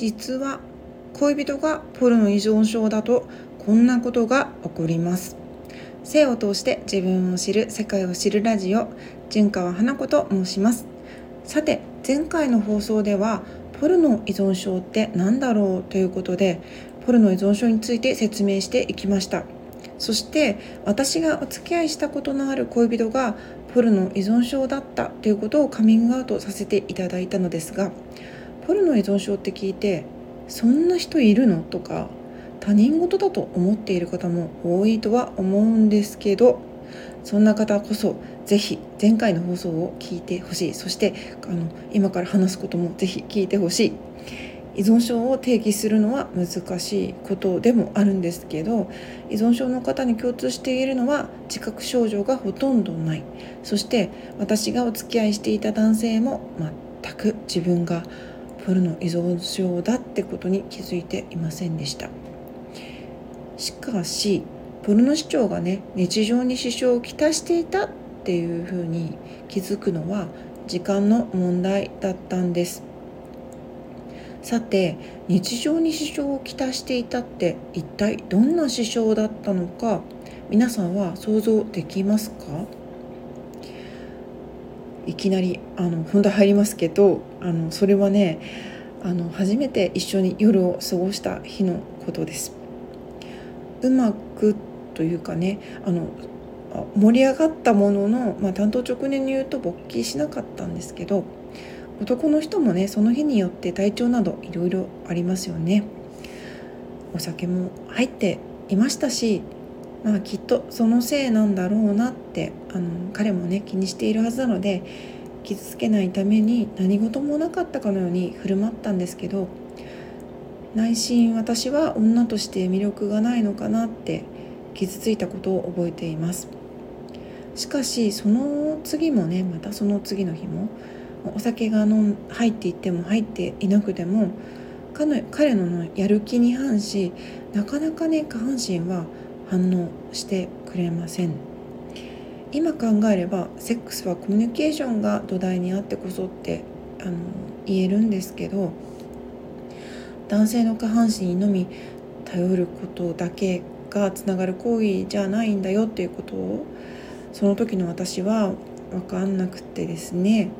実は恋人がポルノ依存症だとこんなことが起こります。性を通して自分を知る世界を知るラジオ純川花子と申します。さて前回の放送ではポルノ依存症って何だろうということでポルノ依存症について説明していきました。そして私がお付き合いしたことのある恋人がポルノ依存症だったということをカミングアウトさせていただいたのですがポルノ依存症って聞いてそんな人いるの？とか他人事だと思っている方も多いとは思うんですけどそんな方こそぜひ前回の放送を聞いてほしい。そしてあの今から話すこともぜひ聞いてほしい。依存症を定義するのは難しいことでもあるんですけど依存症の方に共通しているのは自覚症状がほとんどない。そして私がお付き合いしていた男性も全く自分がポルノ依存症だってことに気づいていませんでした。しかしポルノ視聴がね日常に支障をきたしていたっていうふうに気づくのは時間の問題だったんです。さて日常に支障をきたしていたって一体どんな支障だったのか皆さんは想像できますか？いきなりあの本題入りますけどあのそれはねあの初めて一緒に夜を過ごした日のことです。うまくというかねあの盛り上がったものの、まあ、担当直年に言うと勃起しなかったんですけど男の人もねその日によって体調などいろいろありますよね。お酒も入っていましたしまあきっとそのせいなんだろうなってあの彼もね気にしているはずなので傷つけないために何事もなかったかのように振る舞ったんですけど内心私は女として魅力がないのかなって傷ついたことを覚えています。しかしその次もねまたその次の日もお酒が飲入っていっても入っていなくても彼のやる気に反しなかなかね下半身は反応してくれません。今考えればセックスはコミュニケーションが土台にあってこそってあの言えるんですけど男性の下半身にのみ頼ることだけがつながる行為じゃないんだよっていうことをその時の私は分かんなくてですね。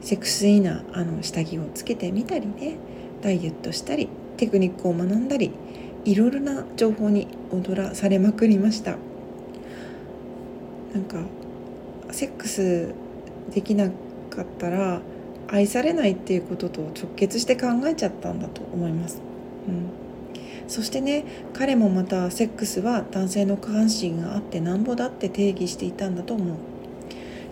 セクシーなあの下着をつけてみたりねダイエットしたりテクニックを学んだりいろいろな情報に踊らされまくりました。なんかセックスできなかったら愛されないっていうことと直結して考えちゃったんだと思います、うん、そしてね彼もまたセックスは男性の下半身があってなんぼだって定義していたんだと思う。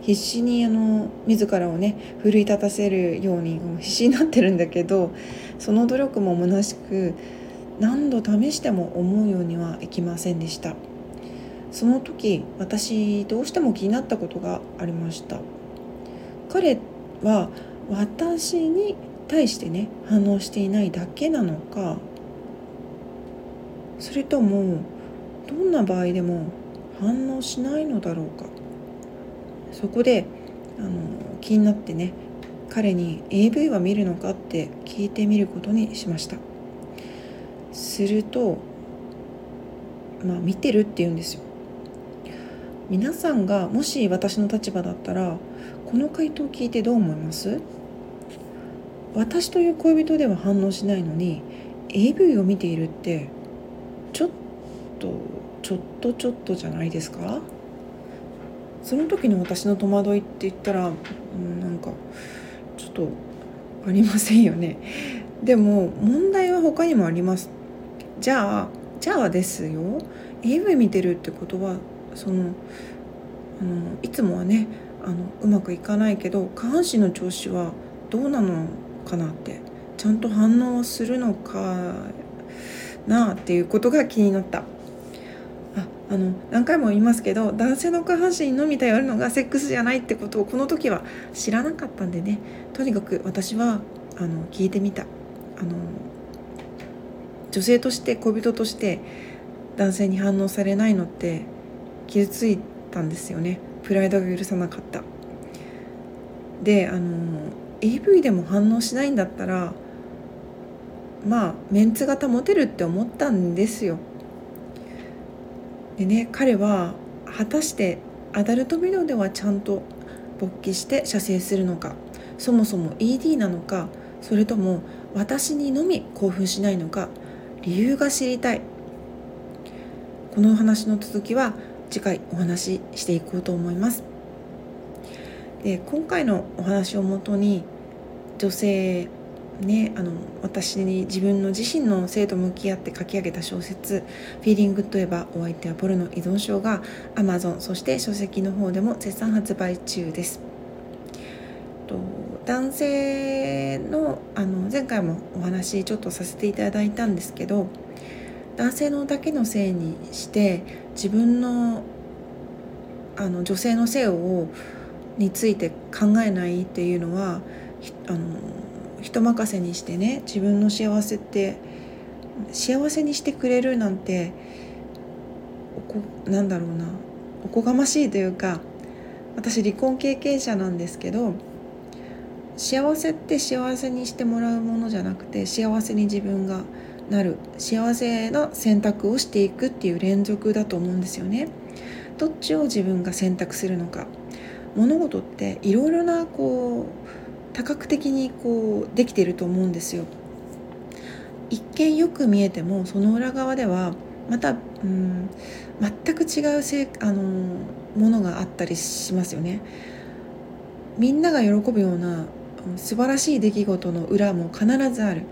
必死にあの自らをね奮い立たせるように必死になってるんだけどその努力も虚しく何度試しても思うようにはいきませんでした。その時私どうしても気になったことがありました。彼は私に対してね反応していないだけなのか。それともどんな場合でも反応しないのだろうか。そこであの気になってね彼に AV は見るのかって聞いてみることにしました。するとまあ見てるって言うんですよ。皆さんがもし私の立場だったらこの回答を聞いてどう思います？私という恋人では反応しないのに AV を見ているってちょっとちょっとちょっとじゃないですか？その時の私の戸惑いって言ったら、なんかちょっとありませんよね。でも問題は他にもあります。じゃあじゃあですよ。AV 見てるってことはそのあのいつもはねあのうまくいかないけど下半身の調子はどうなのかなってちゃんと反応するのかなっていうことが気になった。あの何回も言いますけど男性の下半身のみ頼るのがセックスじゃないってことをこの時は知らなかったんでね。とにかく私はあの聞いてみた。あの女性として恋人として男性に反応されないのって傷ついたんですよねプライドが許さなかったであの AV でも反応しないんだったらまあメンツが保てるって思ったんですよ。でね彼は果たしてアダルトビデオではちゃんと勃起して射精するのかそもそも ED なのかそれとも私にのみ興奮しないのか理由が知りたいこのお話の続きは次回お話ししていこうと思いますで今回のお話をもとに女性ねあの私に自分の自身の性と向き合って書き上げた小説「フィーリングといえばお相手はポルノ依存症」が Amazon そして書籍の方でも絶賛発売中です。と男性のあの前回もお話ちょっとさせていただいたんですけど男性のだけのせいにして自分のあの女性の性をについて考えないっていうのはあの人任せにしてね自分の幸せって幸せにしてくれるなんておこなんだろうなおこがましいというか私離婚経験者なんですけど幸せって幸せにしてもらうものじゃなくて幸せに自分がなる幸せな選択をしていくっていう連続だと思うんですよね。どっちを自分が選択するのか物事っていろいろなこう多角的にこうできてると思うんですよ。一見よく見えてもその裏側ではまた、うん、全く違うせあのものがあったりしますよね。みんなが喜ぶような素晴らしい出来事の裏も必ずある。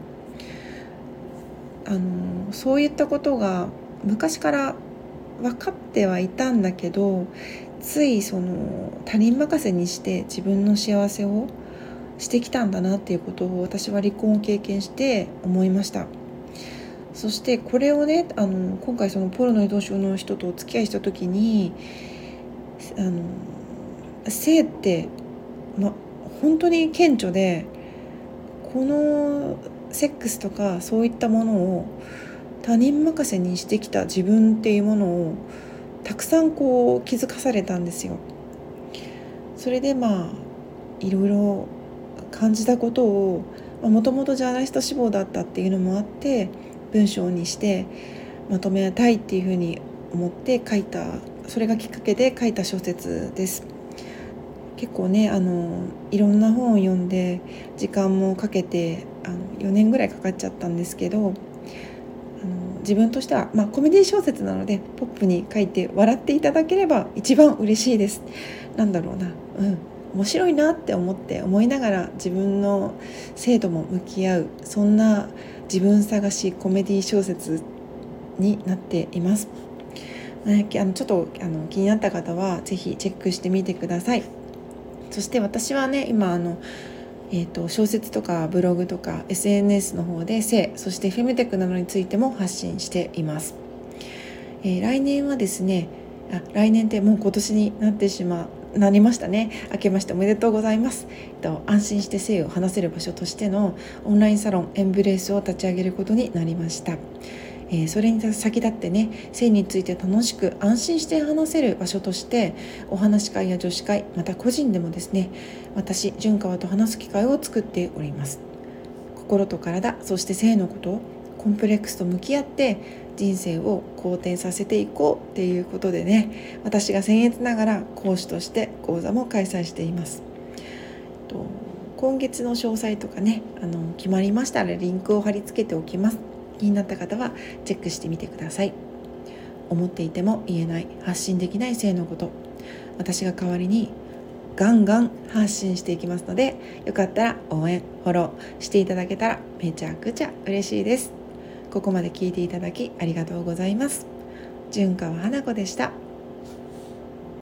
あのそういったことが昔から分かってはいたんだけどついその他人任せにして自分の幸せをしてきたんだなっていうことを私は離婚を経験して思いました。そしてこれをねあの今回そのポロの移動症の人とお付き合いした時にあの性って、ま、本当に顕著でこのセックスとかそういったものを他人任せにしてきた自分っていうものをたくさんこう気づかされたんですよ。それでまあいろいろ感じたことをもともとジャーナリスト志望だったっていうのもあって文章にしてまとめたいっていうふうに思って書いたそれがきっかけで書いた小説です。結構ねあのいろんな本を読んで時間もかけてあの4年ぐらいかかっちゃったんですけどあの自分としては、まあ、コメディ小説なのでポップに書いて笑っていただければ一番嬉しいです。なんだろうな、うん、面白いなって思って思いながら自分の制度も向き合うそんな自分探しコメディ小説になっています。あのちょっとあの気になった方は是非チェックしてみてください。そして私はね今あの、えーと、小説とかブログとか SNS の方で性そしてフェムテックなどについても発信しています、えー、来年はですねあ来年ってもう今年になってしまなりましたね。明けましておめでとうございます、えっと、安心して性を話せる場所としてのオンラインサロンエンブレースを立ち上げることになりました。えー、それに先立ってね性について楽しく安心して話せる場所としてお話し会や女子会また個人でもですね私純川と話す機会を作っております。心と体そして性のことコンプレックスと向き合って人生を好転させていこうっていうことでね私が僭越ながら講師として講座も開催しています。今月の詳細とかねあの決まりましたらリンクを貼り付けておきます。気になった方はチェックしてみてください。思っていても言えない発信できない性のこと。私が代わりにガンガン発信していきますのでよかったら応援フォローしていただけたらめちゃくちゃ嬉しいです。ここまで聞いていただきありがとうございます。純川花子でした。